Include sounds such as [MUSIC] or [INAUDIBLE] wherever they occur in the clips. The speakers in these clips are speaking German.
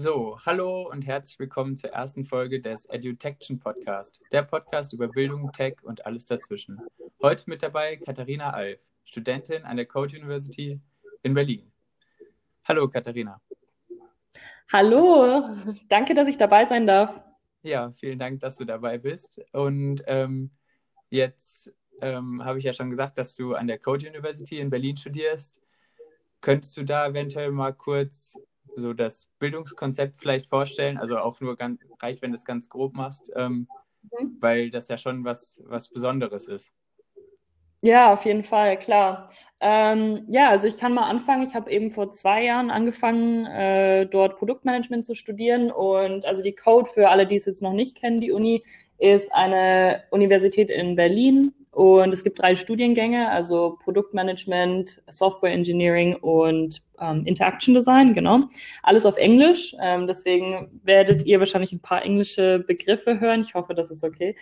So, hallo und herzlich willkommen zur ersten Folge des EduTection Podcast, der Podcast über Bildung, Tech und alles dazwischen. Heute mit dabei Katharina Alf, Studentin an der Code University in Berlin. Hallo Katharina. Hallo, danke, dass ich dabei sein darf. Ja, vielen Dank, dass du dabei bist. Und ähm, jetzt ähm, habe ich ja schon gesagt, dass du an der Code University in Berlin studierst. Könntest du da eventuell mal kurz so das Bildungskonzept vielleicht vorstellen? Also auch nur ganz reicht, wenn du es ganz grob machst, ähm, mhm. weil das ja schon was, was Besonderes ist. Ja, auf jeden Fall, klar. Ähm, ja, also ich kann mal anfangen. Ich habe eben vor zwei Jahren angefangen, äh, dort Produktmanagement zu studieren. Und also die Code, für alle, die es jetzt noch nicht kennen, die Uni, ist eine Universität in Berlin, und es gibt drei Studiengänge, also Produktmanagement, Software Engineering und ähm, Interaction Design, genau. Alles auf Englisch. Ähm, deswegen werdet ihr wahrscheinlich ein paar englische Begriffe hören. Ich hoffe, das ist okay.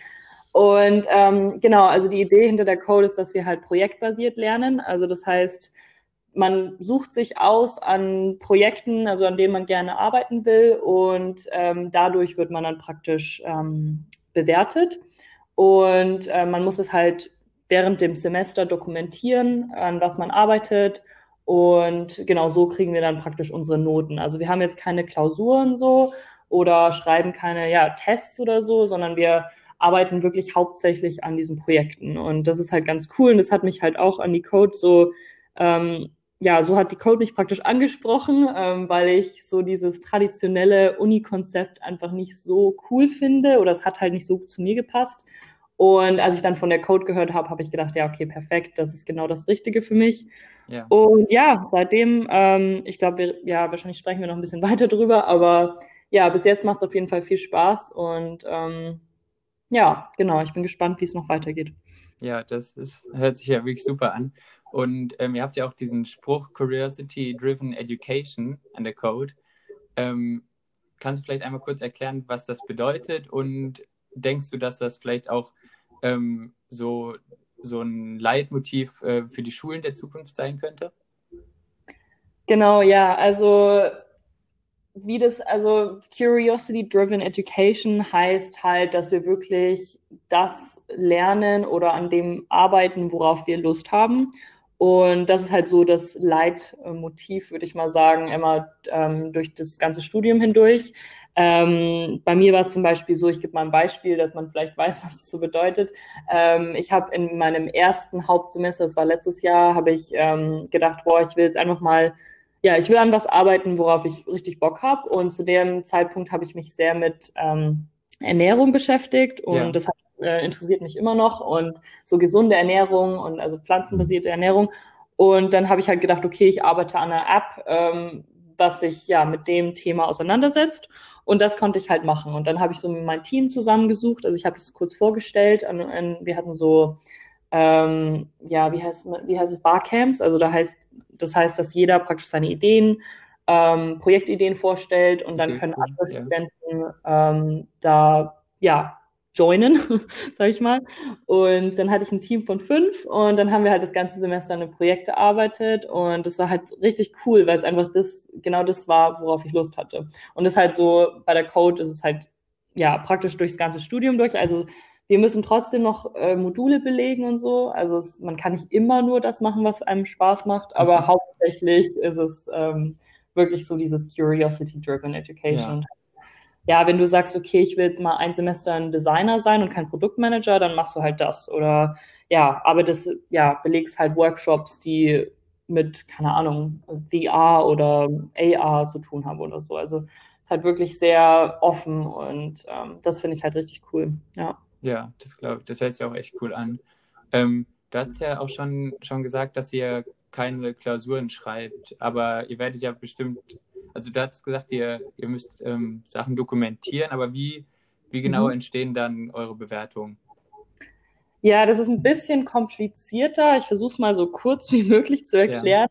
Und ähm, genau, also die Idee hinter der Code ist, dass wir halt projektbasiert lernen. Also das heißt, man sucht sich aus an Projekten, also an denen man gerne arbeiten will und ähm, dadurch wird man dann praktisch ähm, bewertet. Und äh, man muss es halt während dem Semester dokumentieren, an was man arbeitet. Und genau so kriegen wir dann praktisch unsere Noten. Also wir haben jetzt keine Klausuren so oder schreiben keine ja, Tests oder so, sondern wir arbeiten wirklich hauptsächlich an diesen Projekten. Und das ist halt ganz cool. Und das hat mich halt auch an die Code so, ähm, ja, so hat die Code mich praktisch angesprochen, ähm, weil ich so dieses traditionelle Uni-Konzept einfach nicht so cool finde oder es hat halt nicht so zu mir gepasst. Und als ich dann von der Code gehört habe, habe ich gedacht, ja, okay, perfekt, das ist genau das Richtige für mich. Ja. Und ja, seitdem, ähm, ich glaube, ja, wahrscheinlich sprechen wir noch ein bisschen [LAUGHS] weiter drüber, aber ja, bis jetzt macht es auf jeden Fall viel Spaß und ähm, ja, genau, ich bin gespannt, wie es noch weitergeht. Ja, das ist, hört sich ja wirklich super an. Und ähm, ihr habt ja auch diesen Spruch Curiosity-Driven Education an der Code. Ähm, kannst du vielleicht einmal kurz erklären, was das bedeutet und denkst du, dass das vielleicht auch ähm, so, so ein Leitmotiv äh, für die Schulen der Zukunft sein könnte? Genau, ja. Also wie das, also Curiosity-Driven Education heißt halt, dass wir wirklich das lernen oder an dem arbeiten, worauf wir Lust haben. Und das ist halt so das Leitmotiv, würde ich mal sagen, immer ähm, durch das ganze Studium hindurch. Ähm, bei mir war es zum Beispiel so, ich gebe mal ein Beispiel, dass man vielleicht weiß, [LAUGHS] was es so bedeutet. Ähm, ich habe in meinem ersten Hauptsemester, das war letztes Jahr, habe ich ähm, gedacht, boah, ich will jetzt einfach mal, ja, ich will an was arbeiten, worauf ich richtig Bock habe. Und zu dem Zeitpunkt habe ich mich sehr mit ähm, Ernährung beschäftigt und ja. das hat, äh, interessiert mich immer noch und so gesunde Ernährung und also pflanzenbasierte Ernährung. Und dann habe ich halt gedacht, okay, ich arbeite an einer App, ähm, was sich ja mit dem Thema auseinandersetzt. Und das konnte ich halt machen. Und dann habe ich so mein Team zusammengesucht. Also ich habe es kurz vorgestellt. Und, und wir hatten so, ähm, ja, wie heißt, wie heißt es, Barcamps? Also da heißt, das heißt, dass jeder praktisch seine Ideen, ähm, Projektideen vorstellt und dann okay, können andere ja. Studenten ähm, da ja joinen, [LAUGHS] sag ich mal. Und dann hatte ich ein Team von fünf und dann haben wir halt das ganze Semester an einem Projekt gearbeitet und das war halt richtig cool, weil es einfach das, genau das war, worauf ich Lust hatte. Und das ist halt so, bei der Code ist es halt, ja, praktisch durchs ganze Studium durch. Also wir müssen trotzdem noch äh, Module belegen und so. Also es, man kann nicht immer nur das machen, was einem Spaß macht, aber mhm. hauptsächlich ist es ähm, wirklich so dieses Curiosity-Driven Education. Ja ja, wenn du sagst, okay, ich will jetzt mal ein Semester ein Designer sein und kein Produktmanager, dann machst du halt das. Oder ja, aber das, ja, belegst halt Workshops, die mit, keine Ahnung, VR oder AR zu tun haben oder so. Also es ist halt wirklich sehr offen und ähm, das finde ich halt richtig cool. Ja, ja das glaube das hört sich auch echt cool an. Ähm, du hast ja auch schon, schon gesagt, dass ihr keine Klausuren schreibt, aber ihr werdet ja bestimmt also du hast gesagt, ihr, ihr müsst ähm, Sachen dokumentieren, aber wie, wie genau mhm. entstehen dann eure Bewertungen? Ja, das ist ein bisschen komplizierter. Ich versuche es mal so kurz wie möglich zu erklären.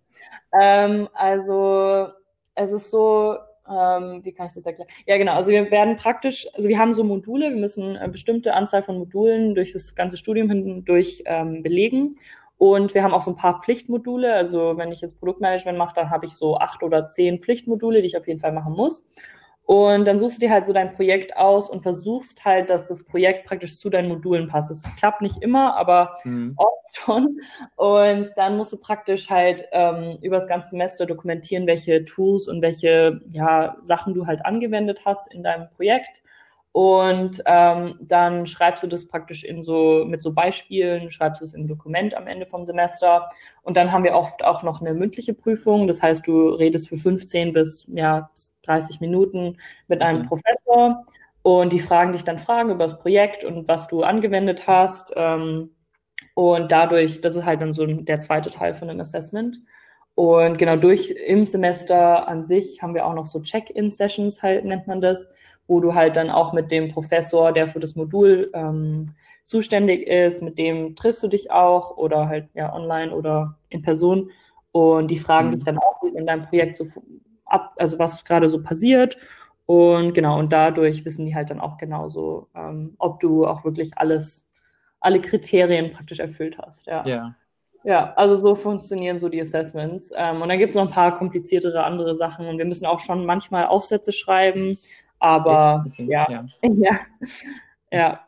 Ja. Ähm, also es ist so, ähm, wie kann ich das erklären? Ja, genau. Also wir werden praktisch, also wir haben so Module, wir müssen eine bestimmte Anzahl von Modulen durch das ganze Studium hindurch ähm, belegen. Und wir haben auch so ein paar Pflichtmodule. Also wenn ich jetzt Produktmanagement mache, dann habe ich so acht oder zehn Pflichtmodule, die ich auf jeden Fall machen muss. Und dann suchst du dir halt so dein Projekt aus und versuchst halt, dass das Projekt praktisch zu deinen Modulen passt. Das klappt nicht immer, aber mhm. oft schon. Und dann musst du praktisch halt ähm, über das ganze Semester dokumentieren, welche Tools und welche ja, Sachen du halt angewendet hast in deinem Projekt. Und ähm, dann schreibst du das praktisch in so, mit so Beispielen, schreibst du es im Dokument am Ende vom Semester. Und dann haben wir oft auch noch eine mündliche Prüfung. Das heißt, du redest für 15 bis ja, 30 Minuten mit einem mhm. Professor und die fragen dich dann Fragen über das Projekt und was du angewendet hast. Ähm, und dadurch, das ist halt dann so der zweite Teil von dem Assessment. Und genau durch im Semester an sich haben wir auch noch so Check-in-Sessions, halt nennt man das wo du halt dann auch mit dem Professor, der für das Modul ähm, zuständig ist, mit dem triffst du dich auch oder halt ja online oder in Person und die fragen mhm. dich dann auch, wie es in deinem Projekt so ab, also was gerade so passiert und genau und dadurch wissen die halt dann auch genauso, ähm, ob du auch wirklich alles, alle Kriterien praktisch erfüllt hast. Ja. ja. Ja, also so funktionieren so die Assessments. Ähm, und dann gibt es noch ein paar kompliziertere andere Sachen. Und wir müssen auch schon manchmal Aufsätze schreiben. Aber ja, ja. [LAUGHS] ja. Ja.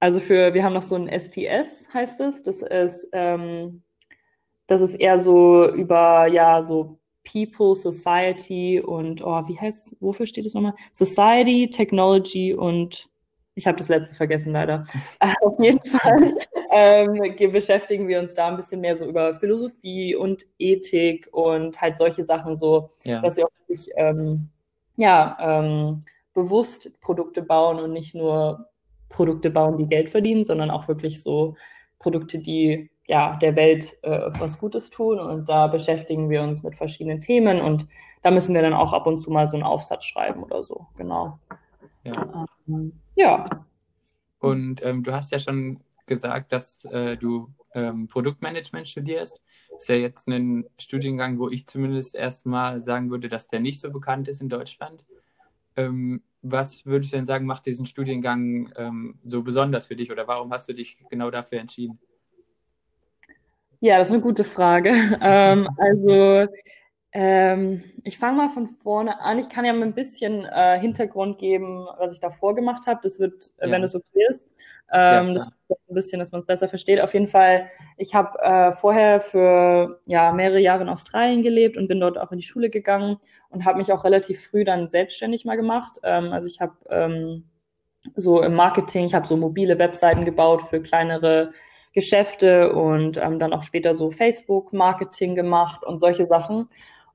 Also für, wir haben noch so ein STS, heißt es. Das ist, ähm, das ist eher so über, ja, so People, Society und, oh, wie heißt es, wofür steht es nochmal? Society, Technology und ich habe das letzte vergessen leider. [LAUGHS] Auf jeden Fall [LAUGHS] ähm, beschäftigen wir uns da ein bisschen mehr so über Philosophie und Ethik und halt solche Sachen so, ja. dass wir auch wirklich ähm, ja, ähm, bewusst Produkte bauen und nicht nur Produkte bauen, die Geld verdienen, sondern auch wirklich so Produkte, die ja der Welt äh, was Gutes tun. Und da beschäftigen wir uns mit verschiedenen Themen und da müssen wir dann auch ab und zu mal so einen Aufsatz schreiben oder so. Genau. Ja. Ähm, ja. Und ähm, du hast ja schon gesagt, dass äh, du ähm, Produktmanagement studierst. Das ist ja jetzt ein Studiengang, wo ich zumindest erstmal sagen würde, dass der nicht so bekannt ist in Deutschland. Ähm, was würdest du denn sagen, macht diesen Studiengang ähm, so besonders für dich oder warum hast du dich genau dafür entschieden? Ja, das ist eine gute Frage. [LAUGHS] ähm, also ähm, ich fange mal von vorne an. Ich kann ja mal ein bisschen äh, Hintergrund geben, was ich davor gemacht habe. Das wird, äh, ja. wenn es okay ist. Ähm, ja, das ein bisschen, dass man es besser versteht. Auf jeden Fall, ich habe äh, vorher für ja, mehrere Jahre in Australien gelebt und bin dort auch in die Schule gegangen und habe mich auch relativ früh dann selbstständig mal gemacht. Ähm, also ich habe ähm, so im Marketing, ich habe so mobile Webseiten gebaut für kleinere Geschäfte und ähm, dann auch später so Facebook-Marketing gemacht und solche Sachen.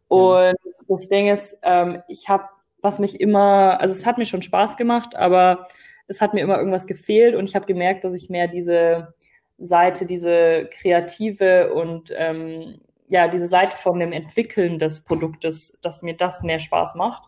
Und das Ding ist, ähm, ich habe, was mich immer, also es hat mir schon Spaß gemacht, aber es hat mir immer irgendwas gefehlt und ich habe gemerkt, dass ich mehr diese Seite, diese kreative und ähm, ja, diese Seite von dem Entwickeln des Produktes, dass mir das mehr Spaß macht.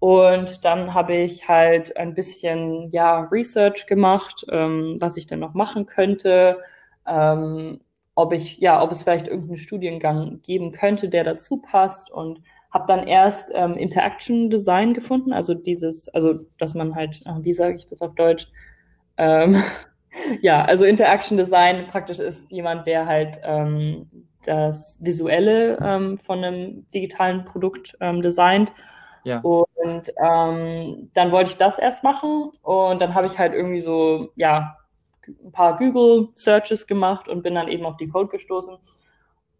Und dann habe ich halt ein bisschen ja Research gemacht, ähm, was ich denn noch machen könnte, ähm, ob ich ja, ob es vielleicht irgendeinen Studiengang geben könnte, der dazu passt und habe dann erst ähm, Interaction Design gefunden, also dieses, also dass man halt, äh, wie sage ich das auf Deutsch? Ähm, [LAUGHS] ja, also Interaction Design praktisch ist jemand, der halt ähm, das Visuelle ähm, von einem digitalen Produkt ähm, designt. Ja. Und ähm, dann wollte ich das erst machen und dann habe ich halt irgendwie so, ja, ein paar Google Searches gemacht und bin dann eben auf die Code gestoßen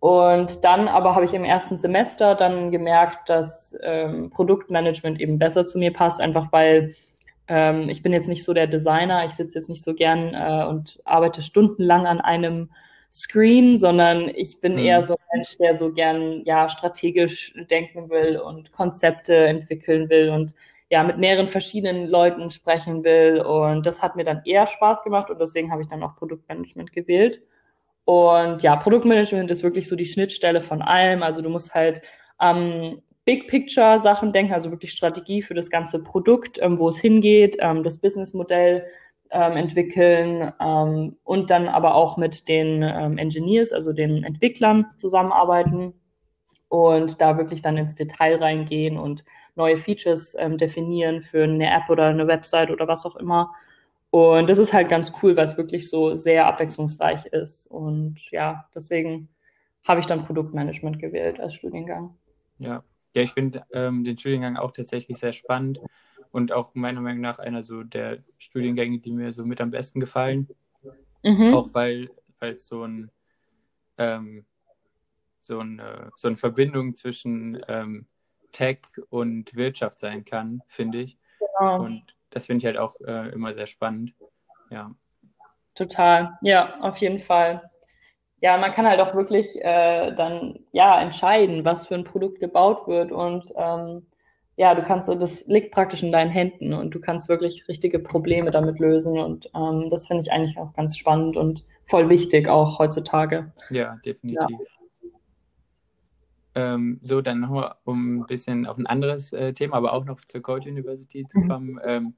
und dann aber habe ich im ersten Semester dann gemerkt, dass ähm, Produktmanagement eben besser zu mir passt, einfach weil ähm, ich bin jetzt nicht so der Designer, ich sitze jetzt nicht so gern äh, und arbeite stundenlang an einem Screen, sondern ich bin mhm. eher so ein Mensch, der so gern ja strategisch denken will und Konzepte entwickeln will und ja mit mehreren verschiedenen Leuten sprechen will und das hat mir dann eher Spaß gemacht und deswegen habe ich dann auch Produktmanagement gewählt. Und ja, Produktmanagement ist wirklich so die Schnittstelle von allem. Also du musst halt ähm, Big Picture Sachen denken, also wirklich Strategie für das ganze Produkt, ähm, wo es hingeht, ähm, das Businessmodell ähm, entwickeln ähm, und dann aber auch mit den ähm, Engineers, also den Entwicklern zusammenarbeiten und da wirklich dann ins Detail reingehen und neue Features ähm, definieren für eine App oder eine Website oder was auch immer. Und das ist halt ganz cool, weil es wirklich so sehr abwechslungsreich ist. Und ja, deswegen habe ich dann Produktmanagement gewählt als Studiengang. Ja, Ja, ich finde ähm, den Studiengang auch tatsächlich sehr spannend und auch meiner Meinung nach einer so der Studiengänge, die mir so mit am besten gefallen. Mhm. Auch weil es so ein ähm, so eine, so eine Verbindung zwischen ähm, Tech und Wirtschaft sein kann, finde ich. Genau. Und das finde ich halt auch äh, immer sehr spannend. Ja. Total, ja, auf jeden Fall. Ja, man kann halt auch wirklich äh, dann ja entscheiden, was für ein Produkt gebaut wird und ähm, ja, du kannst, das liegt praktisch in deinen Händen und du kannst wirklich richtige Probleme damit lösen und ähm, das finde ich eigentlich auch ganz spannend und voll wichtig auch heutzutage. Ja, definitiv. Ja. Ähm, so, dann nochmal, um ein bisschen auf ein anderes äh, Thema, aber auch noch zur Code University zu mhm. kommen. Mhm. Ähm,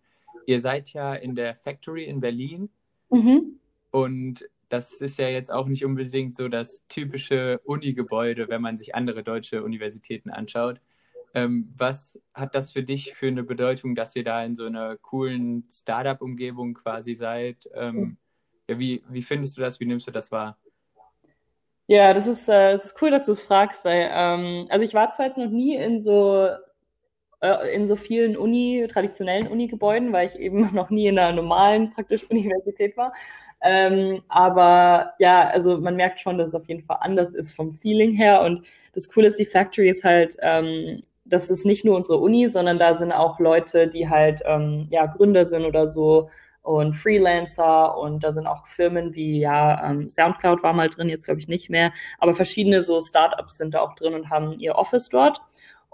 ihr seid ja in der Factory in Berlin mhm. und das ist ja jetzt auch nicht unbedingt so das typische Uni-Gebäude, wenn man sich andere deutsche Universitäten anschaut. Ähm, was hat das für dich für eine Bedeutung, dass ihr da in so einer coolen Startup-Umgebung quasi seid? Ähm, ja, wie, wie findest du das? Wie nimmst du das wahr? Ja, das ist, äh, das ist cool, dass du es fragst, weil, ähm, also ich war zwar jetzt noch nie in so, in so vielen Uni, traditionellen Uni-Gebäuden, weil ich eben [LAUGHS] noch nie in einer normalen praktisch [LAUGHS] Universität war. Ähm, aber ja, also man merkt schon, dass es auf jeden Fall anders ist vom Feeling her. Und das Coole ist, die Factory ist halt, ähm, das ist nicht nur unsere Uni, sondern da sind auch Leute, die halt ähm, ja Gründer sind oder so und Freelancer und da sind auch Firmen wie, ja, ähm, Soundcloud war mal drin, jetzt glaube ich nicht mehr, aber verschiedene so Startups sind da auch drin und haben ihr Office dort.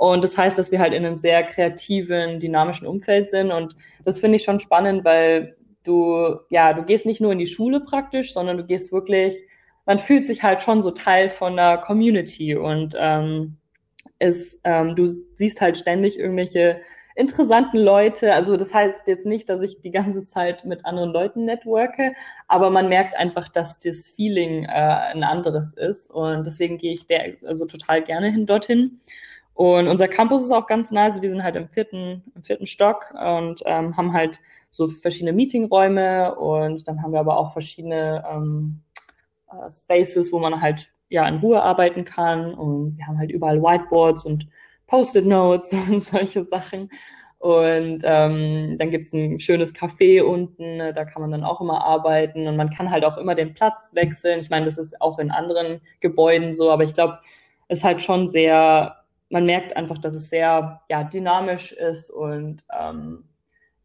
Und das heißt, dass wir halt in einem sehr kreativen, dynamischen Umfeld sind und das finde ich schon spannend, weil du, ja, du gehst nicht nur in die Schule praktisch, sondern du gehst wirklich, man fühlt sich halt schon so Teil von der Community und ähm, ist, ähm, du siehst halt ständig irgendwelche interessanten Leute. Also das heißt jetzt nicht, dass ich die ganze Zeit mit anderen Leuten networke, aber man merkt einfach, dass das Feeling äh, ein anderes ist. Und deswegen gehe ich der, also total gerne hin dorthin. Und unser Campus ist auch ganz nice. Also wir sind halt im vierten, im vierten Stock und ähm, haben halt so verschiedene Meetingräume und dann haben wir aber auch verschiedene ähm, äh, Spaces, wo man halt ja in Ruhe arbeiten kann und wir haben halt überall Whiteboards und Post-it-Notes [LAUGHS] und solche Sachen. Und ähm, dann gibt's ein schönes Café unten, ne, da kann man dann auch immer arbeiten und man kann halt auch immer den Platz wechseln. Ich meine, das ist auch in anderen Gebäuden so, aber ich glaube, es ist halt schon sehr, man merkt einfach, dass es sehr ja, dynamisch ist und ähm,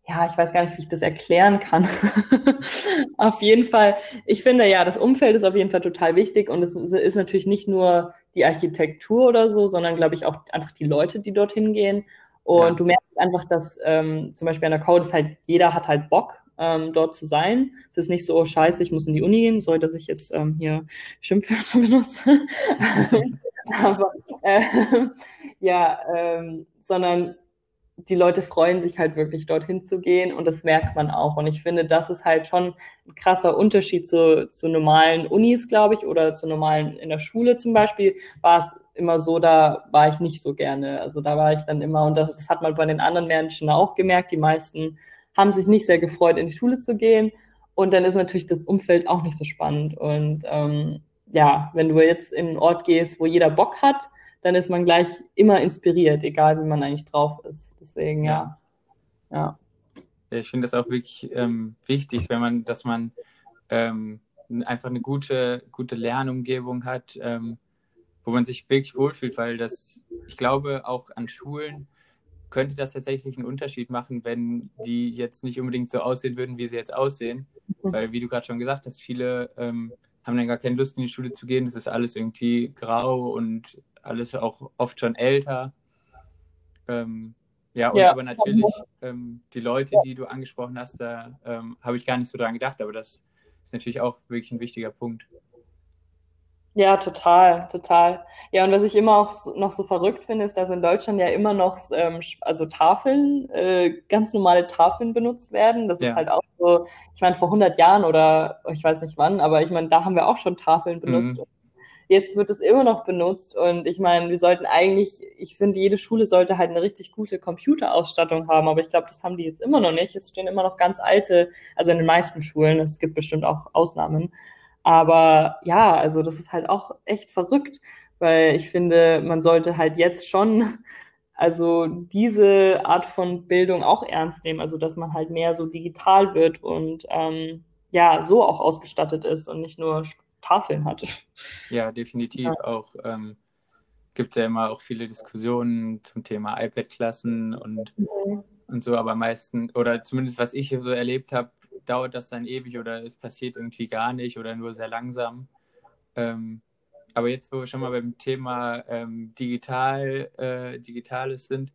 ja, ich weiß gar nicht, wie ich das erklären kann. [LAUGHS] auf jeden Fall, ich finde ja, das Umfeld ist auf jeden Fall total wichtig und es ist natürlich nicht nur die Architektur oder so, sondern glaube ich auch einfach die Leute, die dorthin gehen. Und ja. du merkst einfach, dass ähm, zum Beispiel an der Code ist halt, jeder hat halt Bock, ähm, dort zu sein. Es ist nicht so, oh, scheiße, ich muss in die Uni gehen, sorry, dass ich jetzt ähm, hier Schimpfwörter [LAUGHS] benutze. Aber äh, ja, ähm, sondern die Leute freuen sich halt wirklich dorthin zu gehen und das merkt man auch. Und ich finde, das ist halt schon ein krasser Unterschied zu, zu normalen Unis, glaube ich, oder zu normalen in der Schule zum Beispiel, war es immer so, da war ich nicht so gerne. Also da war ich dann immer, und das, das hat man bei den anderen Menschen auch gemerkt, die meisten haben sich nicht sehr gefreut, in die Schule zu gehen. Und dann ist natürlich das Umfeld auch nicht so spannend. Und ähm, ja, wenn du jetzt in einen Ort gehst, wo jeder Bock hat, dann ist man gleich immer inspiriert, egal wie man eigentlich drauf ist. Deswegen, ja. Ja. ja. Ich finde das auch wirklich ähm, wichtig, wenn man, dass man ähm, einfach eine gute, gute Lernumgebung hat, ähm, wo man sich wirklich wohlfühlt, weil das, ich glaube, auch an Schulen könnte das tatsächlich einen Unterschied machen, wenn die jetzt nicht unbedingt so aussehen würden, wie sie jetzt aussehen. Mhm. Weil, wie du gerade schon gesagt hast, viele ähm, haben dann gar keine Lust, in die Schule zu gehen. Es ist alles irgendwie grau und alles auch oft schon älter. Ähm, ja, und ja. aber natürlich ähm, die Leute, die du angesprochen hast, da ähm, habe ich gar nicht so dran gedacht, aber das ist natürlich auch wirklich ein wichtiger Punkt. Ja, total, total. Ja, und was ich immer auch noch so verrückt finde, ist, dass in Deutschland ja immer noch ähm, also Tafeln, äh, ganz normale Tafeln benutzt werden. Das ja. ist halt auch so, ich meine, vor 100 Jahren oder ich weiß nicht wann, aber ich meine, da haben wir auch schon Tafeln benutzt. Mhm. Jetzt wird es immer noch benutzt und ich meine, wir sollten eigentlich, ich finde, jede Schule sollte halt eine richtig gute Computerausstattung haben, aber ich glaube, das haben die jetzt immer noch nicht. Es stehen immer noch ganz alte, also in den meisten Schulen, es gibt bestimmt auch Ausnahmen, aber ja, also das ist halt auch echt verrückt, weil ich finde, man sollte halt jetzt schon [LAUGHS] also diese Art von Bildung auch ernst nehmen, also dass man halt mehr so digital wird und ähm, ja, so auch ausgestattet ist und nicht nur Tafeln hat. [LAUGHS] Ja, definitiv ja. auch. Ähm, gibt es ja immer auch viele Diskussionen zum Thema iPad-Klassen und, mhm. und so, aber meistens, oder zumindest was ich so erlebt habe, dauert das dann ewig oder es passiert irgendwie gar nicht oder nur sehr langsam. Ähm, aber jetzt, wo wir schon mal beim Thema ähm, digital, äh, Digitales sind,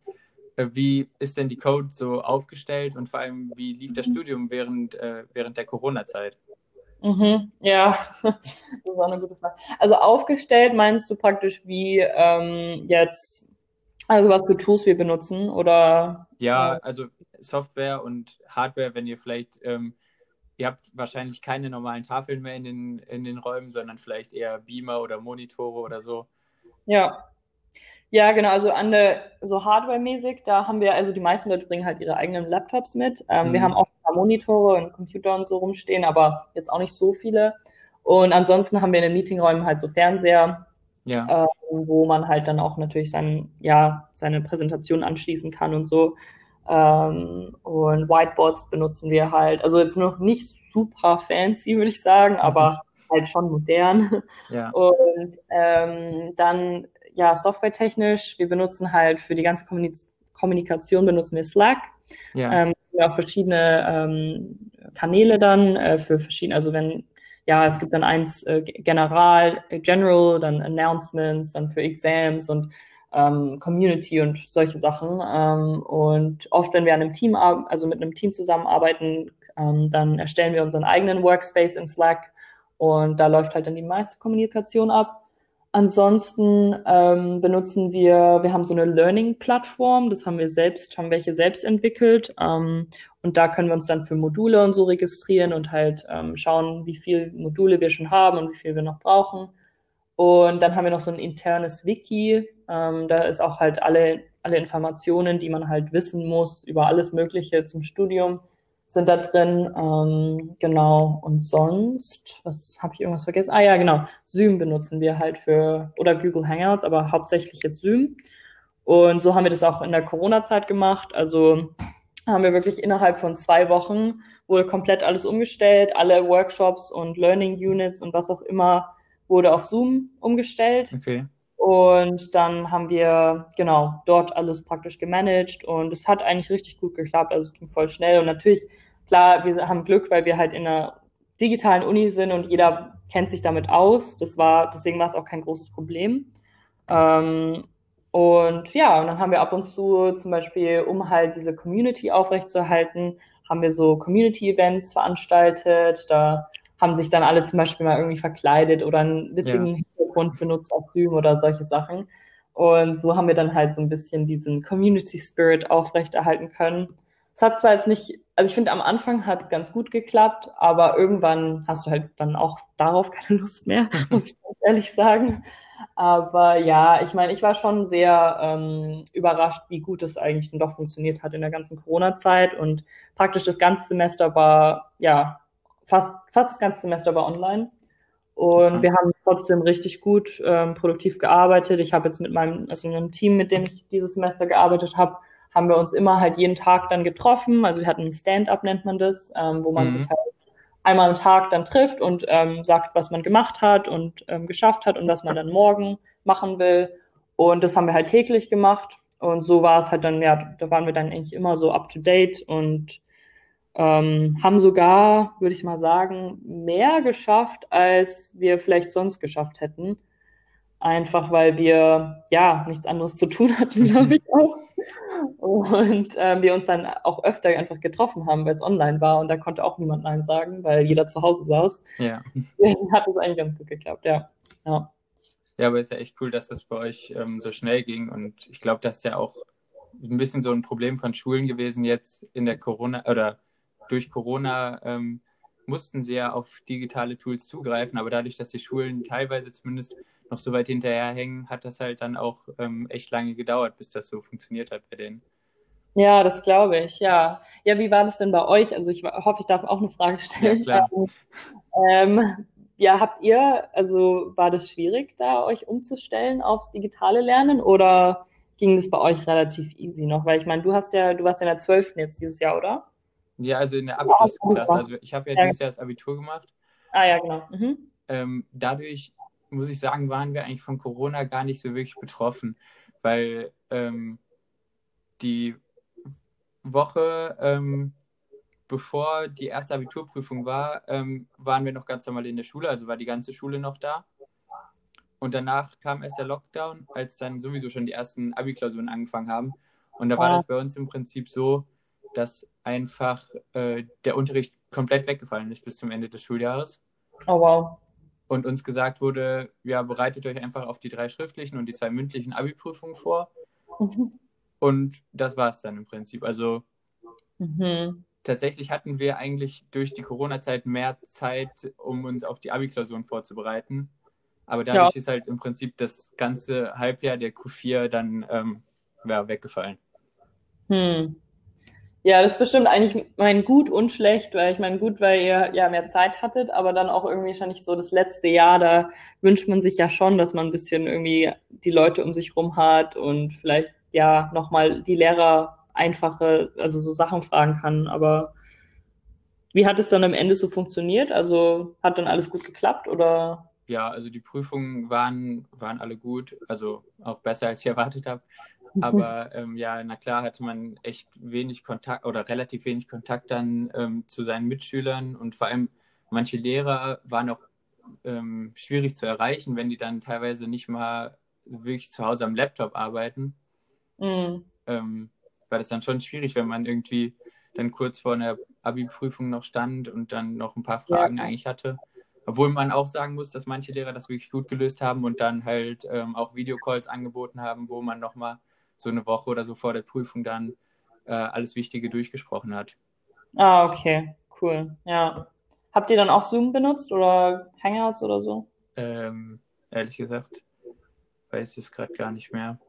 äh, wie ist denn die Code so aufgestellt und vor allem, wie lief das Studium während, äh, während der Corona-Zeit? Mhm, ja, [LAUGHS] das war eine gute Frage. Also aufgestellt meinst du praktisch wie ähm, jetzt, also was für Tools wir benutzen oder? Ja, also Software und Hardware, wenn ihr vielleicht, ähm, ihr habt wahrscheinlich keine normalen Tafeln mehr in den, in den Räumen, sondern vielleicht eher Beamer oder Monitore oder so. Ja, ja, genau, also an der, so hardware-mäßig, da haben wir, also die meisten Leute bringen halt ihre eigenen Laptops mit. Ähm, mhm. Wir haben auch ein paar Monitore und Computer und so rumstehen, aber jetzt auch nicht so viele. Und ansonsten haben wir in den Meetingräumen halt so Fernseher, ja. ähm, wo man halt dann auch natürlich sein, ja, seine Präsentation anschließen kann und so. Ähm, und Whiteboards benutzen wir halt, also jetzt noch nicht super fancy, würde ich sagen, aber halt schon modern. Ja. [LAUGHS] Und ähm, dann ja, softwaretechnisch, wir benutzen halt für die ganze Kommunikation benutzen wir Slack. Ja. Ähm, auch verschiedene ähm, Kanäle dann äh, für verschiedene, also wenn, ja, es gibt dann eins äh, General, äh, General, dann Announcements, dann für Exams und ähm, Community und solche Sachen. Ähm, und oft, wenn wir an einem Team, also mit einem Team zusammenarbeiten, ähm, dann erstellen wir unseren eigenen Workspace in Slack und da läuft halt dann die meiste Kommunikation ab. Ansonsten ähm, benutzen wir, wir haben so eine Learning-Plattform, das haben wir selbst, haben welche selbst entwickelt. Ähm, und da können wir uns dann für Module und so registrieren und halt ähm, schauen, wie viele Module wir schon haben und wie viel wir noch brauchen. Und dann haben wir noch so ein internes Wiki. Ähm, da ist auch halt alle, alle Informationen, die man halt wissen muss über alles Mögliche zum Studium sind da drin. Ähm, genau. Und sonst, was habe ich irgendwas vergessen? Ah ja, genau. Zoom benutzen wir halt für, oder Google Hangouts, aber hauptsächlich jetzt Zoom. Und so haben wir das auch in der Corona-Zeit gemacht. Also haben wir wirklich innerhalb von zwei Wochen wurde komplett alles umgestellt. Alle Workshops und Learning Units und was auch immer wurde auf Zoom umgestellt. Okay. Und dann haben wir genau dort alles praktisch gemanagt und es hat eigentlich richtig gut geklappt. Also es ging voll schnell und natürlich, klar, wir haben Glück, weil wir halt in einer digitalen Uni sind und jeder kennt sich damit aus. Das war, deswegen war es auch kein großes Problem. Ähm, und ja, und dann haben wir ab und zu zum Beispiel, um halt diese Community aufrechtzuerhalten, haben wir so Community-Events veranstaltet. Da haben sich dann alle zum Beispiel mal irgendwie verkleidet oder einen witzigen ja. Hintergrund benutzt auf Zoom oder solche Sachen. Und so haben wir dann halt so ein bisschen diesen Community Spirit aufrechterhalten können. Es hat zwar jetzt nicht, also ich finde am Anfang hat es ganz gut geklappt, aber irgendwann hast du halt dann auch darauf [LAUGHS] keine Lust mehr, muss ich ganz ehrlich sagen. Aber ja, ich meine, ich war schon sehr ähm, überrascht, wie gut es eigentlich dann doch funktioniert hat in der ganzen Corona-Zeit und praktisch das ganze Semester war ja fast, fast das ganze Semester war online. Und mhm. wir haben trotzdem richtig gut ähm, produktiv gearbeitet. Ich habe jetzt mit meinem, also in einem Team, mit dem ich dieses Semester gearbeitet habe, haben wir uns immer halt jeden Tag dann getroffen. Also wir hatten ein Stand-up, nennt man das, ähm, wo man mhm. sich halt einmal am Tag dann trifft und ähm, sagt, was man gemacht hat und ähm, geschafft hat und was man dann morgen machen will. Und das haben wir halt täglich gemacht. Und so war es halt dann, ja, da waren wir dann eigentlich immer so up to date und ähm, haben sogar, würde ich mal sagen, mehr geschafft, als wir vielleicht sonst geschafft hätten. Einfach weil wir ja nichts anderes zu tun hatten, [LAUGHS] glaube ich auch. Und äh, wir uns dann auch öfter einfach getroffen haben, weil es online war und da konnte auch niemand Nein sagen, weil jeder zu Hause saß. Ja. [LAUGHS] Hat es eigentlich ganz gut geklappt, ja. ja. Ja, aber ist ja echt cool, dass das bei euch ähm, so schnell ging und ich glaube, das ist ja auch ein bisschen so ein Problem von Schulen gewesen jetzt in der Corona oder durch Corona ähm, mussten sie ja auf digitale Tools zugreifen, aber dadurch, dass die Schulen teilweise zumindest noch so weit hinterherhängen, hat das halt dann auch ähm, echt lange gedauert, bis das so funktioniert hat bei denen. Ja, das glaube ich, ja. Ja, wie war das denn bei euch? Also ich hoffe, ich darf auch eine Frage stellen. Ja, klar. [LAUGHS] Ähm, ja, habt ihr, also war das schwierig, da euch umzustellen aufs digitale Lernen oder ging das bei euch relativ easy noch? Weil ich meine, du hast ja, du warst ja in der 12. jetzt dieses Jahr, oder? Ja, also in der Abschlussklasse. Also ich habe ja, ja, dieses Jahr das Abitur gemacht. Ah ja, genau. Mhm. Ähm, dadurch muss ich sagen, waren wir eigentlich von Corona gar nicht so wirklich betroffen, weil ähm, die Woche, ähm, bevor die erste Abiturprüfung war, ähm, waren wir noch ganz normal in der Schule, also war die ganze Schule noch da. Und danach kam erst der Lockdown, als dann sowieso schon die ersten Abi-Klausuren angefangen haben. Und da war ah. das bei uns im Prinzip so, dass einfach äh, der Unterricht komplett weggefallen ist bis zum Ende des Schuljahres. Oh wow. Und uns gesagt wurde, ja, bereitet euch einfach auf die drei schriftlichen und die zwei mündlichen Abi-Prüfungen vor. Mhm. Und das war es dann im Prinzip. Also mhm. tatsächlich hatten wir eigentlich durch die Corona-Zeit mehr Zeit, um uns auf die Abi-Klausuren vorzubereiten. Aber dadurch ja. ist halt im Prinzip das ganze Halbjahr der Q4 dann ähm, ja, weggefallen. Hm. Ja, das ist bestimmt eigentlich mein Gut und schlecht, weil ich meine, gut, weil ihr ja mehr Zeit hattet, aber dann auch irgendwie wahrscheinlich so das letzte Jahr, da wünscht man sich ja schon, dass man ein bisschen irgendwie die Leute um sich rum hat und vielleicht ja nochmal die Lehrer einfache, also so Sachen fragen kann. Aber wie hat es dann am Ende so funktioniert? Also hat dann alles gut geklappt oder? ja, also die Prüfungen waren, waren alle gut, also auch besser als ich erwartet habe. Mhm. Aber ähm, ja, na klar hatte man echt wenig Kontakt oder relativ wenig Kontakt dann ähm, zu seinen Mitschülern und vor allem manche Lehrer waren auch ähm, schwierig zu erreichen, wenn die dann teilweise nicht mal wirklich zu Hause am Laptop arbeiten. Mhm. Ähm, war das dann schon schwierig, wenn man irgendwie dann kurz vor einer Abi-Prüfung noch stand und dann noch ein paar Fragen ja. eigentlich hatte. Obwohl man auch sagen muss, dass manche Lehrer das wirklich gut gelöst haben und dann halt ähm, auch Videocalls angeboten haben, wo man nochmal so eine Woche oder so vor der Prüfung dann äh, alles Wichtige durchgesprochen hat. Ah, okay, cool. Ja. Habt ihr dann auch Zoom benutzt oder Hangouts oder so? Ähm, ehrlich gesagt, weiß ich es gerade gar nicht mehr.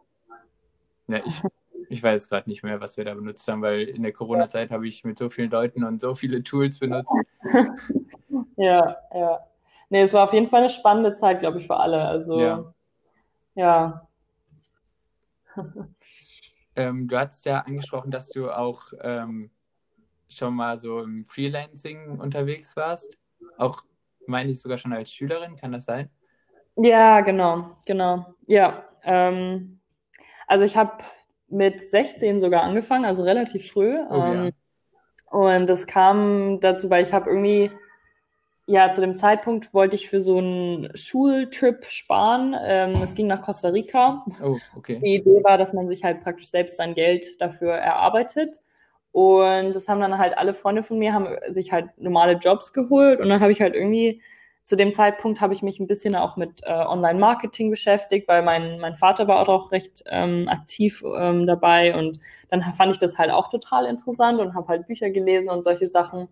Ja, ich, [LAUGHS] ich weiß gerade nicht mehr, was wir da benutzt haben, weil in der Corona-Zeit habe ich mit so vielen Leuten und so viele Tools benutzt. [LAUGHS] ja, ja. Nee, es war auf jeden Fall eine spannende Zeit, glaube ich, für alle. Also, ja. ja. Ähm, du hast ja angesprochen, dass du auch ähm, schon mal so im Freelancing unterwegs warst. Auch, meine ich, sogar schon als Schülerin, kann das sein? Ja, genau, genau. Ja. Ähm, also ich habe mit 16 sogar angefangen, also relativ früh. Oh, ähm, ja. Und das kam dazu, weil ich habe irgendwie, ja, zu dem Zeitpunkt wollte ich für so einen Schultrip sparen. Ähm, es ging nach Costa Rica. Oh, okay. Die Idee war, dass man sich halt praktisch selbst sein Geld dafür erarbeitet. Und das haben dann halt alle Freunde von mir, haben sich halt normale Jobs geholt. Und dann habe ich halt irgendwie zu dem Zeitpunkt habe ich mich ein bisschen auch mit äh, Online-Marketing beschäftigt, weil mein, mein Vater war auch recht ähm, aktiv ähm, dabei und dann fand ich das halt auch total interessant und habe halt Bücher gelesen und solche Sachen.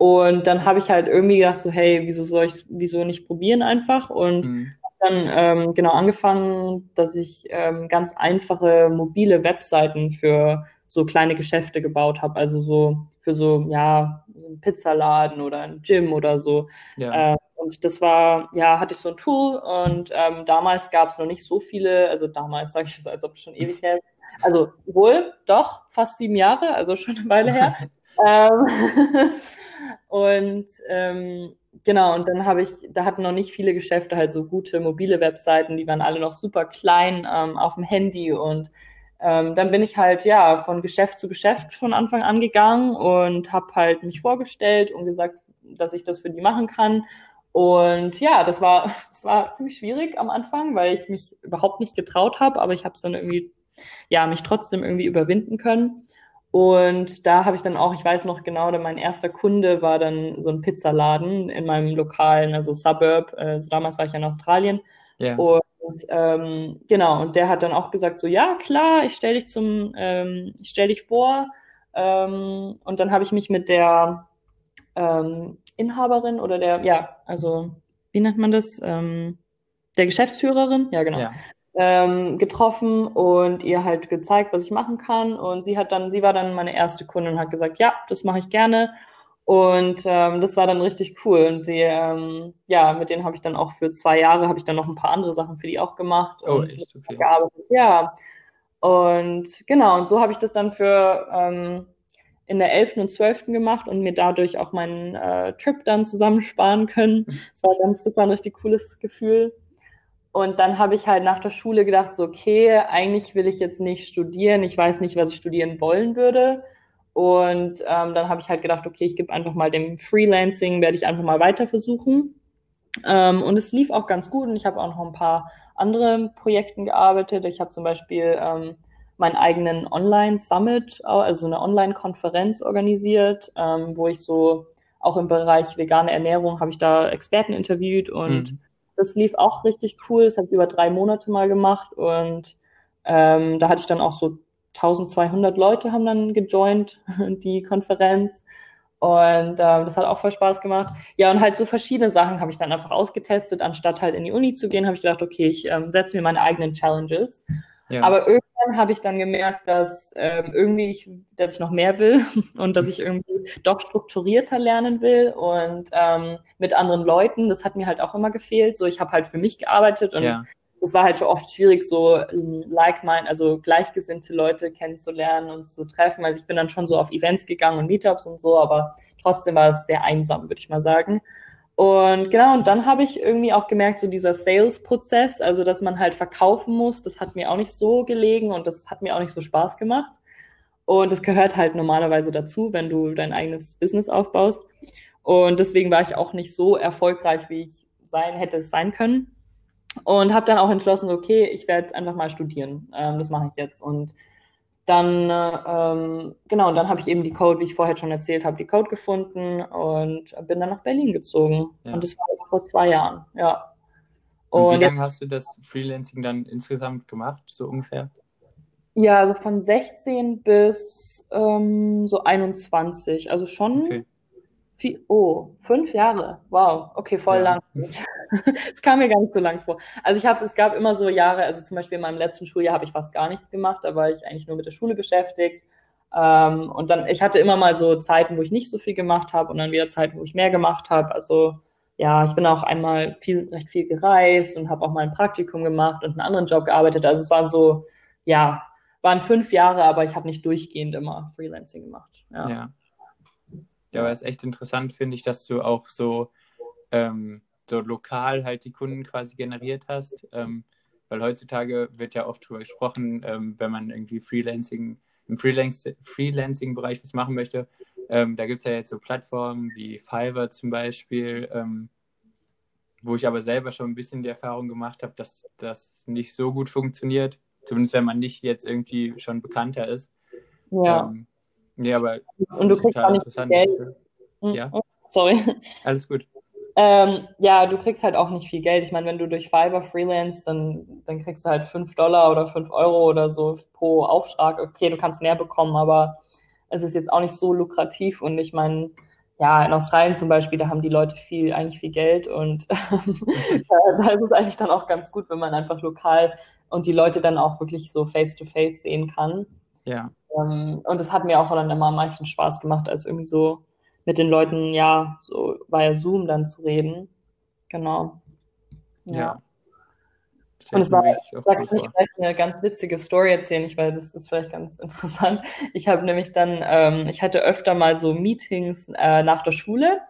Und dann habe ich halt irgendwie gedacht, so, hey, wieso soll ich wieso nicht probieren einfach? Und mhm. dann ähm, genau angefangen, dass ich ähm, ganz einfache mobile Webseiten für so kleine Geschäfte gebaut habe. Also so für so, ja, einen Pizzaladen oder ein Gym oder so. Ja. Äh, und das war, ja, hatte ich so ein Tool und ähm, damals gab es noch nicht so viele, also damals sage ich es, als ob es schon ewig her ist. Also wohl, doch, fast sieben Jahre, also schon eine Weile her. [LAUGHS] ähm, [LAUGHS] und ähm, genau, und dann habe ich, da hatten noch nicht viele Geschäfte halt so gute mobile Webseiten, die waren alle noch super klein ähm, auf dem Handy und ähm, dann bin ich halt ja von Geschäft zu Geschäft von Anfang an gegangen und habe halt mich vorgestellt und gesagt, dass ich das für die machen kann und ja, das war, [LAUGHS] das war ziemlich schwierig am Anfang, weil ich mich überhaupt nicht getraut habe, aber ich habe es dann irgendwie, ja, mich trotzdem irgendwie überwinden können. Und da habe ich dann auch, ich weiß noch genau, mein erster Kunde war dann so ein Pizzaladen in meinem lokalen, also Suburb. Also damals war ich ja in Australien. Ja. Und ähm, genau, und der hat dann auch gesagt, so ja, klar, ich stelle dich zum, ähm, ich stelle dich vor. Ähm, und dann habe ich mich mit der ähm, Inhaberin oder der, ja, also wie nennt man das? Ähm, der Geschäftsführerin, ja genau, ja. Ähm, getroffen und ihr halt gezeigt, was ich machen kann. Und sie hat dann, sie war dann meine erste Kundin und hat gesagt, ja, das mache ich gerne. Und ähm, das war dann richtig cool. Und die, ähm, ja, mit denen habe ich dann auch für zwei Jahre habe ich dann noch ein paar andere Sachen für die auch gemacht. Oh, echt? Okay. Gearbeitet. Ja. Und genau, und so habe ich das dann für ähm, in der 11. und 12. gemacht und mir dadurch auch meinen äh, Trip dann zusammensparen können. Das war ganz super ein richtig cooles Gefühl. Und dann habe ich halt nach der Schule gedacht, so, okay, eigentlich will ich jetzt nicht studieren. Ich weiß nicht, was ich studieren wollen würde. Und ähm, dann habe ich halt gedacht, okay, ich gebe einfach mal dem Freelancing, werde ich einfach mal weiter versuchen. Ähm, und es lief auch ganz gut und ich habe auch noch ein paar andere Projekten gearbeitet. Ich habe zum Beispiel ähm, meinen eigenen Online-Summit, also eine Online-Konferenz organisiert, ähm, wo ich so auch im Bereich vegane Ernährung habe ich da Experten interviewt und mhm. Das lief auch richtig cool. Das habe ich über drei Monate mal gemacht und ähm, da hatte ich dann auch so 1200 Leute haben dann gejoint, [LAUGHS] die Konferenz. Und äh, das hat auch voll Spaß gemacht. Ja, und halt so verschiedene Sachen habe ich dann einfach ausgetestet. Anstatt halt in die Uni zu gehen, habe ich gedacht, okay, ich ähm, setze mir meine eigenen Challenges. Ja. Aber irgendwann habe ich dann gemerkt, dass ähm, irgendwie ich, dass ich noch mehr will [LAUGHS] und dass ich irgendwie doch strukturierter lernen will und ähm, mit anderen Leuten. Das hat mir halt auch immer gefehlt. So, ich habe halt für mich gearbeitet und ja es war halt schon oft schwierig, so ähm, like mind, also gleichgesinnte Leute kennenzulernen und zu treffen. Also ich bin dann schon so auf Events gegangen und Meetups und so, aber trotzdem war es sehr einsam, würde ich mal sagen. Und genau, und dann habe ich irgendwie auch gemerkt, so dieser Sales-Prozess, also dass man halt verkaufen muss, das hat mir auch nicht so gelegen und das hat mir auch nicht so Spaß gemacht. Und das gehört halt normalerweise dazu, wenn du dein eigenes Business aufbaust. Und deswegen war ich auch nicht so erfolgreich, wie ich sein hätte es sein können. Und habe dann auch entschlossen, okay, ich werde einfach mal studieren. Ähm, das mache ich jetzt. Und dann, ähm, genau, und dann habe ich eben die Code, wie ich vorher schon erzählt habe, die Code gefunden und bin dann nach Berlin gezogen. Ja. Und das war vor zwei Jahren, ja. Und, und wie lange hast du das Freelancing dann insgesamt gemacht, so ungefähr? Ja, also von 16 bis ähm, so 21. Also schon okay. Vier, oh, fünf Jahre. Wow. Okay, voll ja. lang. [LAUGHS] Es kam mir gar nicht so lang vor. Also ich habe, es gab immer so Jahre, also zum Beispiel in meinem letzten Schuljahr habe ich fast gar nichts gemacht, da war ich eigentlich nur mit der Schule beschäftigt. Ähm, und dann, ich hatte immer mal so Zeiten, wo ich nicht so viel gemacht habe und dann wieder Zeiten, wo ich mehr gemacht habe. Also ja, ich bin auch einmal viel, recht viel gereist und habe auch mal ein Praktikum gemacht und einen anderen Job gearbeitet. Also es war so, ja, waren fünf Jahre, aber ich habe nicht durchgehend immer Freelancing gemacht. Ja. ja. Ja, aber es ist echt interessant, finde ich, dass du auch so, ähm, so lokal halt die Kunden quasi generiert hast. Ähm, weil heutzutage wird ja oft darüber gesprochen, ähm, wenn man irgendwie Freelancing, im Freelancing-Bereich was machen möchte. Ähm, da gibt es ja jetzt so Plattformen wie Fiverr zum Beispiel, ähm, wo ich aber selber schon ein bisschen die Erfahrung gemacht habe, dass das nicht so gut funktioniert. Zumindest wenn man nicht jetzt irgendwie schon bekannter ist. Ja. Ja, aber und du kriegst auch nicht Geld. Hm, ja. Oh, sorry. Alles gut. Ähm, ja, du kriegst halt auch nicht viel Geld. Ich meine, wenn du durch Fiverr freelance, dann, dann kriegst du halt 5 Dollar oder 5 Euro oder so pro Auftrag. Okay, du kannst mehr bekommen, aber es ist jetzt auch nicht so lukrativ. Und ich meine, ja, in Australien zum Beispiel, da haben die Leute viel, eigentlich viel Geld und [LAUGHS] da ist es eigentlich dann auch ganz gut, wenn man einfach lokal und die Leute dann auch wirklich so face to face sehen kann. Ja. Ähm, und es hat mir auch dann immer am meisten Spaß gemacht, als irgendwie so mit den Leuten, ja, so via Zoom dann zu reden. Genau. Ja. ja. Und es war, da kann ich vielleicht eine ganz witzige Story erzählen, ich, weil das ist vielleicht ganz [LAUGHS] interessant. Ich habe nämlich dann, ähm, ich hatte öfter mal so Meetings äh, nach der Schule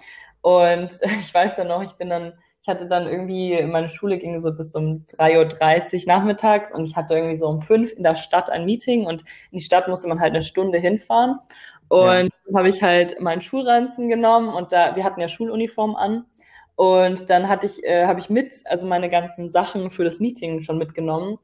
und [LAUGHS] ich weiß dann noch, ich bin dann ich hatte dann irgendwie, meine Schule ging so bis um 3.30 Uhr nachmittags und ich hatte irgendwie so um fünf in der Stadt ein Meeting und in die Stadt musste man halt eine Stunde hinfahren. Und ja. habe ich halt meinen Schulranzen genommen und da, wir hatten ja Schuluniform an. Und dann hatte ich, äh, habe ich mit, also meine ganzen Sachen für das Meeting schon mitgenommen.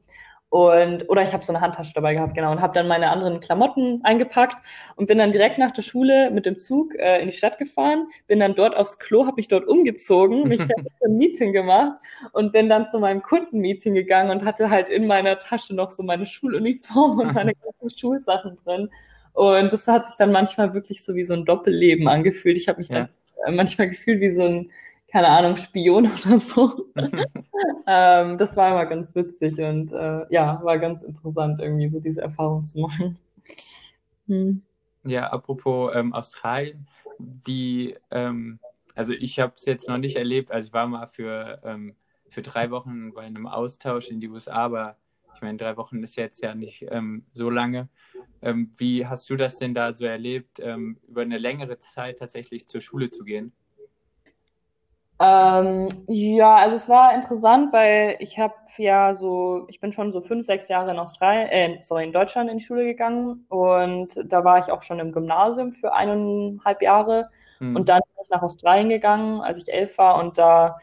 Und, oder ich habe so eine Handtasche dabei gehabt, genau, und habe dann meine anderen Klamotten eingepackt und bin dann direkt nach der Schule mit dem Zug äh, in die Stadt gefahren, bin dann dort aufs Klo, habe mich dort umgezogen, mich [LAUGHS] ein Meeting gemacht und bin dann zu meinem Kundenmeeting gegangen und hatte halt in meiner Tasche noch so meine Schuluniform und [LAUGHS] meine ganzen Schulsachen drin. Und das hat sich dann manchmal wirklich so wie so ein Doppelleben angefühlt. Ich habe mich ja. dann manchmal gefühlt wie so ein keine Ahnung, Spion [LAUGHS] oder so. [LAUGHS] ähm, das war immer ganz witzig und äh, ja, war ganz interessant, irgendwie so diese Erfahrung zu machen. Hm. Ja, apropos ähm, Australien, wie, ähm, also ich habe es jetzt noch nicht erlebt, also ich war mal für, ähm, für drei Wochen bei einem Austausch in die USA, aber Ich meine, drei Wochen ist jetzt ja nicht ähm, so lange. Ähm, wie hast du das denn da so erlebt, über eine längere Zeit tatsächlich zur Schule zu gehen? Ähm, ja, also es war interessant, weil ich habe ja so, ich bin schon so fünf, sechs Jahre in Australien, äh, sorry, in Deutschland in die Schule gegangen und da war ich auch schon im Gymnasium für eineinhalb Jahre hm. und dann bin ich nach Australien gegangen, als ich elf war und da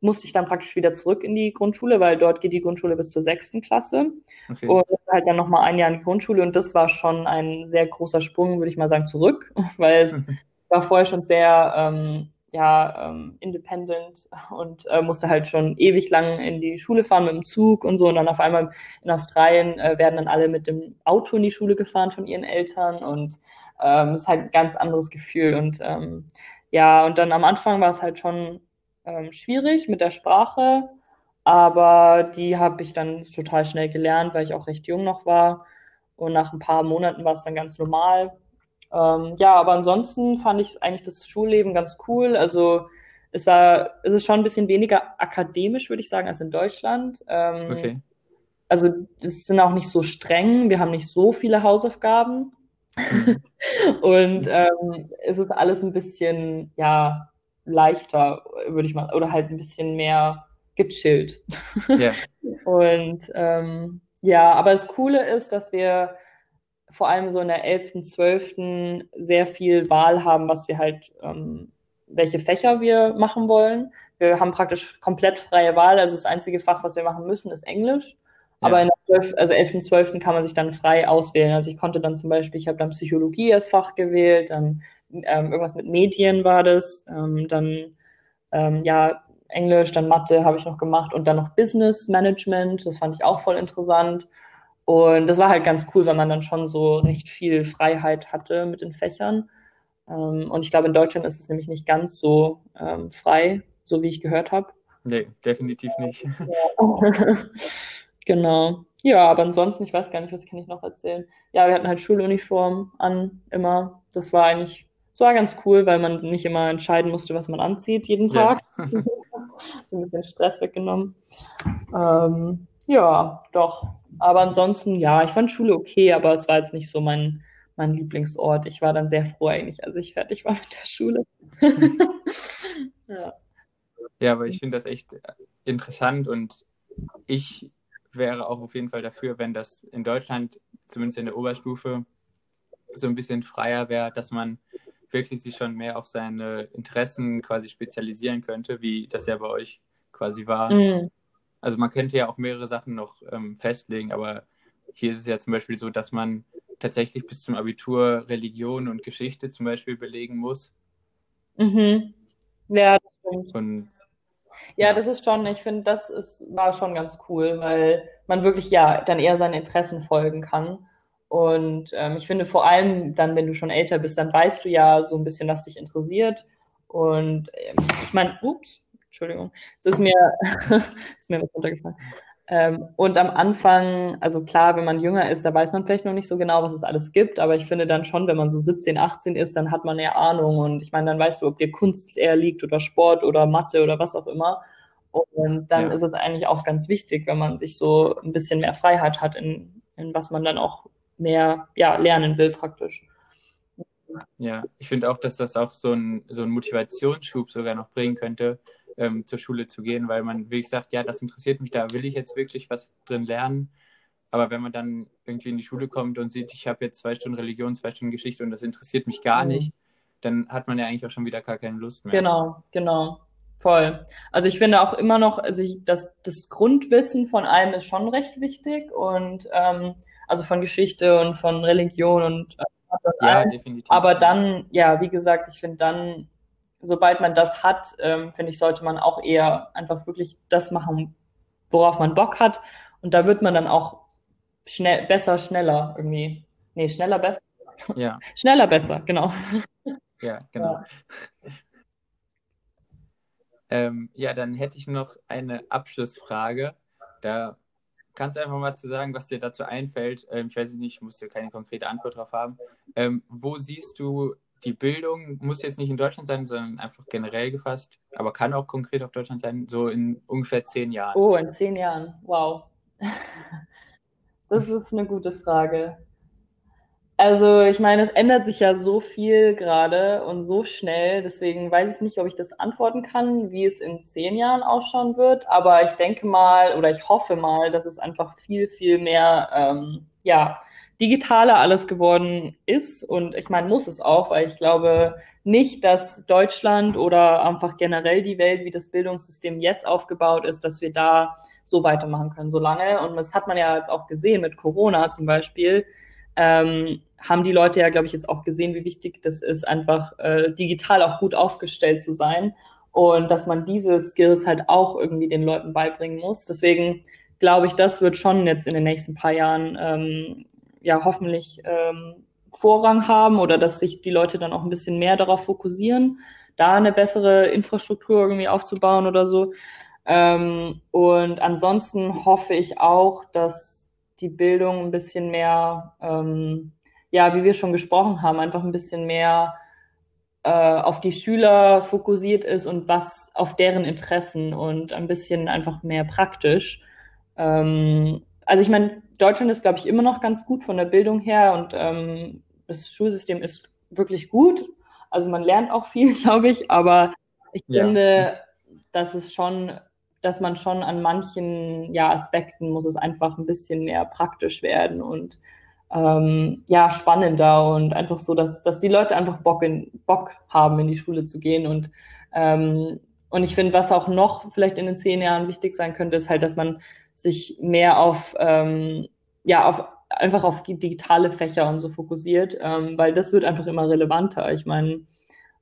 musste ich dann praktisch wieder zurück in die Grundschule, weil dort geht die Grundschule bis zur sechsten Klasse okay. und halt dann nochmal ein Jahr in die Grundschule und das war schon ein sehr großer Sprung, würde ich mal sagen, zurück, [LAUGHS] weil es [LAUGHS] war vorher schon sehr ähm, ja, ähm, independent und äh, musste halt schon ewig lang in die Schule fahren mit dem Zug und so. Und dann auf einmal in Australien äh, werden dann alle mit dem Auto in die Schule gefahren von ihren Eltern und ähm, ist halt ein ganz anderes Gefühl. Und ähm, ja, und dann am Anfang war es halt schon ähm, schwierig mit der Sprache, aber die habe ich dann total schnell gelernt, weil ich auch recht jung noch war. Und nach ein paar Monaten war es dann ganz normal. Ähm, ja, aber ansonsten fand ich eigentlich das Schulleben ganz cool. Also es war, es ist schon ein bisschen weniger akademisch, würde ich sagen, als in Deutschland. Ähm, okay. Also es sind auch nicht so streng. Wir haben nicht so viele Hausaufgaben. [LAUGHS] und ähm, es ist alles ein bisschen, ja, leichter, würde ich mal, oder halt ein bisschen mehr gechillt. Yeah. [LAUGHS] und ähm, ja, aber das Coole ist, dass wir vor allem so in der 11., 12. sehr viel Wahl haben, was wir halt, ähm, welche Fächer wir machen wollen. Wir haben praktisch komplett freie Wahl. Also das einzige Fach, was wir machen müssen, ist Englisch. Ja. Aber in der 12., also 11., 12. kann man sich dann frei auswählen. Also ich konnte dann zum Beispiel, ich habe dann Psychologie als Fach gewählt, dann ähm, irgendwas mit Medien war das, ähm, dann ähm, ja Englisch, dann Mathe habe ich noch gemacht und dann noch Business Management. Das fand ich auch voll interessant. Und das war halt ganz cool, weil man dann schon so recht viel Freiheit hatte mit den Fächern. Ähm, und ich glaube, in Deutschland ist es nämlich nicht ganz so ähm, frei, so wie ich gehört habe. Nee, definitiv nicht. Ja. [LAUGHS] [LAUGHS] genau. Ja, aber ansonsten, ich weiß gar nicht, was kann ich noch erzählen. Ja, wir hatten halt Schuluniform an, immer. Das war eigentlich, das war ganz cool, weil man nicht immer entscheiden musste, was man anzieht jeden Tag. [LAUGHS] Ja. ein bisschen Stress weggenommen. Ähm, ja, doch. Aber ansonsten, ja, ich fand Schule okay, aber es war jetzt nicht so mein, mein Lieblingsort. Ich war dann sehr froh eigentlich, als ich fertig war [LAUGHS] mit der Schule. [LAUGHS] ja. ja, aber ich finde das echt interessant und ich wäre auch auf jeden Fall dafür, wenn das in Deutschland, zumindest in der Oberstufe, so ein bisschen freier wäre, dass man wirklich sich schon mehr auf seine Interessen quasi spezialisieren könnte, wie das ja bei euch quasi war. Mm. Also man könnte ja auch mehrere Sachen noch ähm, festlegen, aber hier ist es ja zum Beispiel so, dass man tatsächlich bis zum Abitur Religion und Geschichte zum Beispiel belegen muss. Mhm. Ja, das stimmt. Und, ja, ja, das ist schon, ich finde, das ist, war schon ganz cool, weil man wirklich ja dann eher seinen Interessen folgen kann. Und ähm, ich finde vor allem dann, wenn du schon älter bist, dann weißt du ja so ein bisschen, was dich interessiert. Und ähm, ich meine, ups, Entschuldigung, es ist mir, [LAUGHS] ist mir was runtergefallen. Ähm, und am Anfang, also klar, wenn man jünger ist, da weiß man vielleicht noch nicht so genau, was es alles gibt, aber ich finde dann schon, wenn man so 17, 18 ist, dann hat man eher Ahnung und ich meine, dann weißt du, ob dir Kunst eher liegt oder Sport oder Mathe oder was auch immer. Und dann ja. ist es eigentlich auch ganz wichtig, wenn man sich so ein bisschen mehr Freiheit hat, in, in was man dann auch mehr ja, lernen will praktisch. Ja, ich finde auch, dass das auch so ein, so ein Motivationsschub sogar noch bringen könnte, ähm, zur Schule zu gehen, weil man wirklich sagt, ja, das interessiert mich, da will ich jetzt wirklich was drin lernen. Aber wenn man dann irgendwie in die Schule kommt und sieht, ich habe jetzt zwei Stunden Religion, zwei Stunden Geschichte und das interessiert mich gar mhm. nicht, dann hat man ja eigentlich auch schon wieder gar keine Lust mehr. Genau, genau. Voll. Also ich finde auch immer noch, also ich, das, das Grundwissen von allem ist schon recht wichtig und ähm, also von Geschichte und von Religion und, äh, ja, definitiv. Aber dann, ja, wie gesagt, ich finde dann sobald man das hat, ähm, finde ich, sollte man auch eher einfach wirklich das machen, worauf man Bock hat. Und da wird man dann auch schnell, besser, schneller irgendwie. Nee, schneller, besser. Ja. [LAUGHS] schneller, besser, genau. [LAUGHS] Ja, genau. Ja. [LAUGHS] Ähm, ja, dann hätte ich noch eine Abschlussfrage. Da kannst du einfach mal zu sagen, was dir dazu einfällt. Ähm, ich weiß nicht, ich muss dir keine konkrete Antwort drauf haben. Ähm, wo siehst du die Bildung muss jetzt nicht in Deutschland sein, sondern einfach generell gefasst, aber kann auch konkret auf Deutschland sein, so in ungefähr zehn Jahren. Oh, in zehn Jahren, wow. Das ist eine gute Frage. Also, ich meine, es ändert sich ja so viel gerade und so schnell, deswegen weiß ich nicht, ob ich das antworten kann, wie es in zehn Jahren ausschauen wird. Aber ich denke mal oder ich hoffe mal, dass es einfach viel, viel mehr, ähm, ja, digitaler alles geworden ist. Und ich meine, muss es auch, weil ich glaube nicht, dass Deutschland oder einfach generell die Welt, wie das Bildungssystem jetzt aufgebaut ist, dass wir da so weitermachen können, so lange. Und das hat man ja jetzt auch gesehen mit Corona zum Beispiel ähm, haben die Leute ja, glaube ich, jetzt auch gesehen, wie wichtig das ist, einfach äh, digital auch gut aufgestellt zu sein und dass man diese Skills halt auch irgendwie den Leuten beibringen muss. Deswegen glaube ich, das wird schon jetzt in den nächsten paar Jahren ähm, ja hoffentlich ähm, Vorrang haben oder dass sich die Leute dann auch ein bisschen mehr darauf fokussieren, da eine bessere Infrastruktur irgendwie aufzubauen oder so. Ähm, und ansonsten hoffe ich auch, dass die Bildung ein bisschen mehr, ähm, ja, wie wir schon gesprochen haben, einfach ein bisschen mehr äh, auf die Schüler fokussiert ist und was auf deren Interessen und ein bisschen einfach mehr praktisch. Ähm, also ich meine, Deutschland ist, glaube ich, immer noch ganz gut von der Bildung her und ähm, das Schulsystem ist wirklich gut. Also man lernt auch viel, [LAUGHS] glaube ich, aber ich ja. finde, dass es schon dass man schon an manchen ja, Aspekten muss es einfach ein bisschen mehr praktisch werden und ähm, ja, spannender und einfach so, dass, dass die Leute einfach Bock, in, Bock haben, in die Schule zu gehen. Und, ähm, und ich finde, was auch noch vielleicht in den zehn Jahren wichtig sein könnte, ist halt, dass man sich mehr auf, ähm, ja, auf einfach auf digitale Fächer und so fokussiert, ähm, weil das wird einfach immer relevanter. Ich meine,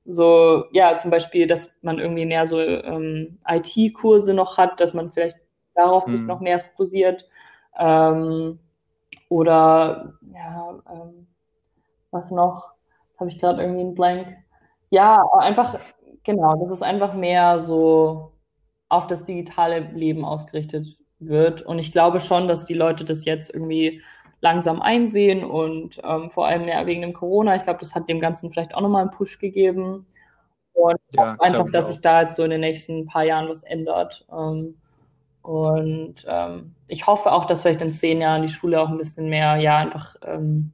so, ja, zum Beispiel, dass man irgendwie mehr so ähm, IT-Kurse noch hat, dass man vielleicht darauf mhm. sich noch mehr fokussiert. Ähm, oder, ja, ähm, was noch? Habe ich gerade irgendwie einen Blank? Ja, einfach, genau, dass es einfach mehr so auf das digitale Leben ausgerichtet wird. Und ich glaube schon, dass die Leute das jetzt irgendwie langsam einsehen und ähm, vor allem ja wegen dem Corona, ich glaube, das hat dem Ganzen vielleicht auch nochmal einen Push gegeben. Und ja, einfach, dass sich da jetzt so in den nächsten paar Jahren was ändert. Ähm, und ähm, ich hoffe auch, dass vielleicht in zehn Jahren die Schule auch ein bisschen mehr, ja, einfach, ähm,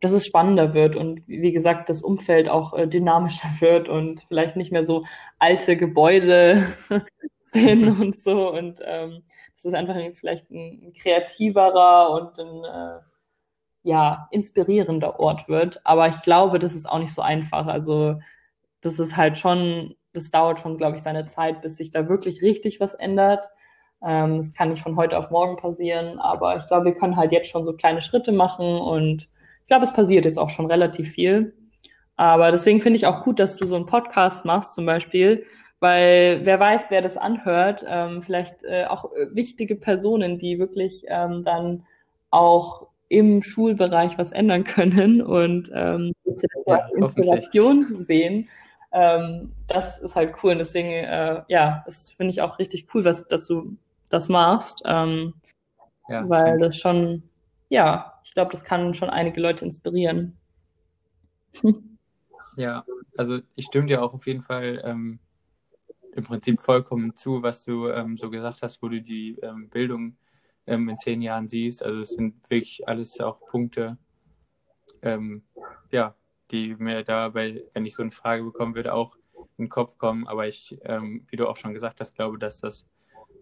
dass es spannender wird und wie gesagt, das Umfeld auch äh, dynamischer [LAUGHS] wird und vielleicht nicht mehr so alte Gebäude sind und so und ähm, dass es einfach vielleicht ein, ein kreativerer und ein äh, ja, inspirierender Ort wird. Aber ich glaube, das ist auch nicht so einfach. Also das ist halt schon, das dauert schon, glaube ich, seine Zeit, bis sich da wirklich richtig was ändert. Ähm, das kann nicht von heute auf morgen passieren, aber ich glaube, wir können halt jetzt schon so kleine Schritte machen und ich glaube, es passiert jetzt auch schon relativ viel. Aber deswegen finde ich auch gut, dass du so einen Podcast machst, zum Beispiel, weil wer weiß, wer das anhört, ähm, vielleicht äh, auch äh, wichtige Personen, die wirklich ähm, dann auch im Schulbereich was ändern können und ähm, ja, Inspiration sehen. Ähm, das ist halt cool und deswegen, äh, ja, das finde ich auch richtig cool, was, dass du das machst, ähm, ja, weil danke. das schon, ja, ich glaube, das kann schon einige Leute inspirieren. [LAUGHS] Ja, also ich stimme dir auch auf jeden Fall ähm, im Prinzip vollkommen zu, was du ähm, so gesagt hast, wo du die ähm, Bildung ähm, in zehn Jahren siehst. Also es sind wirklich alles auch Punkte, ähm, ja, die mir dabei, wenn ich so eine Frage bekommen würde, auch in den Kopf kommen. Aber ich, ähm, wie du auch schon gesagt hast, glaube, dass das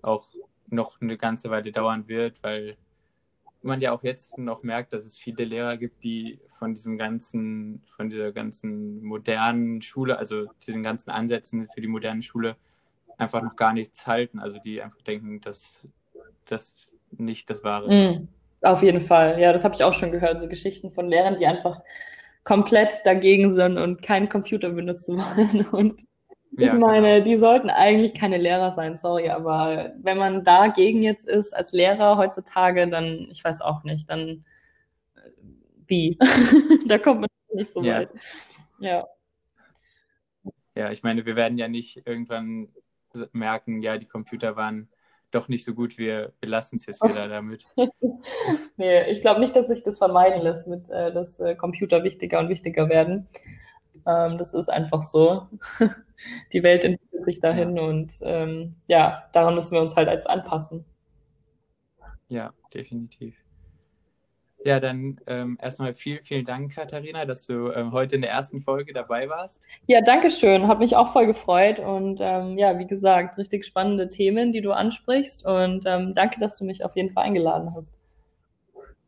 auch noch eine ganze Weile dauern wird, weil man ja auch jetzt noch merkt, dass es viele Lehrer gibt, die von diesem ganzen, von dieser ganzen modernen Schule, also diesen ganzen Ansätzen für die moderne Schule einfach noch gar nichts halten. Also die einfach denken, dass das nicht das Wahre ist. Mm, auf jeden Fall. Ja, das habe ich auch schon gehört. So Geschichten von Lehrern, die einfach komplett dagegen sind und keinen Computer benutzen wollen. [LAUGHS] Und ich ja, meine, genau. die sollten eigentlich keine Lehrer sein, sorry, aber wenn man dagegen jetzt ist als Lehrer heutzutage, dann, ich weiß auch nicht, dann äh, wie? [LAUGHS] da kommt man nicht so ja. weit. Ja. Ja, ich meine, wir werden ja nicht irgendwann merken, ja, die Computer waren doch nicht so gut, wir, wir lassen es jetzt wieder [LAUGHS] damit. nee, ich glaube nicht, dass sich das vermeiden lässt, mit, äh, dass äh, Computer wichtiger und wichtiger werden. Ähm, das ist einfach so. [LAUGHS] Die Welt entwickelt sich dahin ja. und ähm, ja, daran müssen wir uns halt als anpassen. Ja, definitiv. Ja, dann ähm, erstmal vielen, vielen Dank, Katharina, dass du ähm, heute in der ersten Folge dabei warst. Ja, danke schön. Hat mich auch voll gefreut. Und ähm, ja, wie gesagt, richtig spannende Themen, die du ansprichst. Und ähm, danke, dass du mich auf jeden Fall eingeladen hast.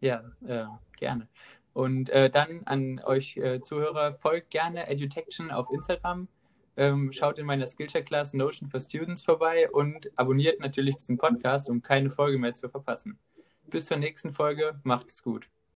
Ja, äh, gerne. Und äh, dann an euch äh, Zuhörer, folgt gerne Edutection auf Instagram. Ähm, schaut in meiner Skillshare-Class Notion for Students vorbei und abonniert natürlich diesen Podcast, um keine Folge mehr zu verpassen. Bis zur nächsten Folge. Macht's gut.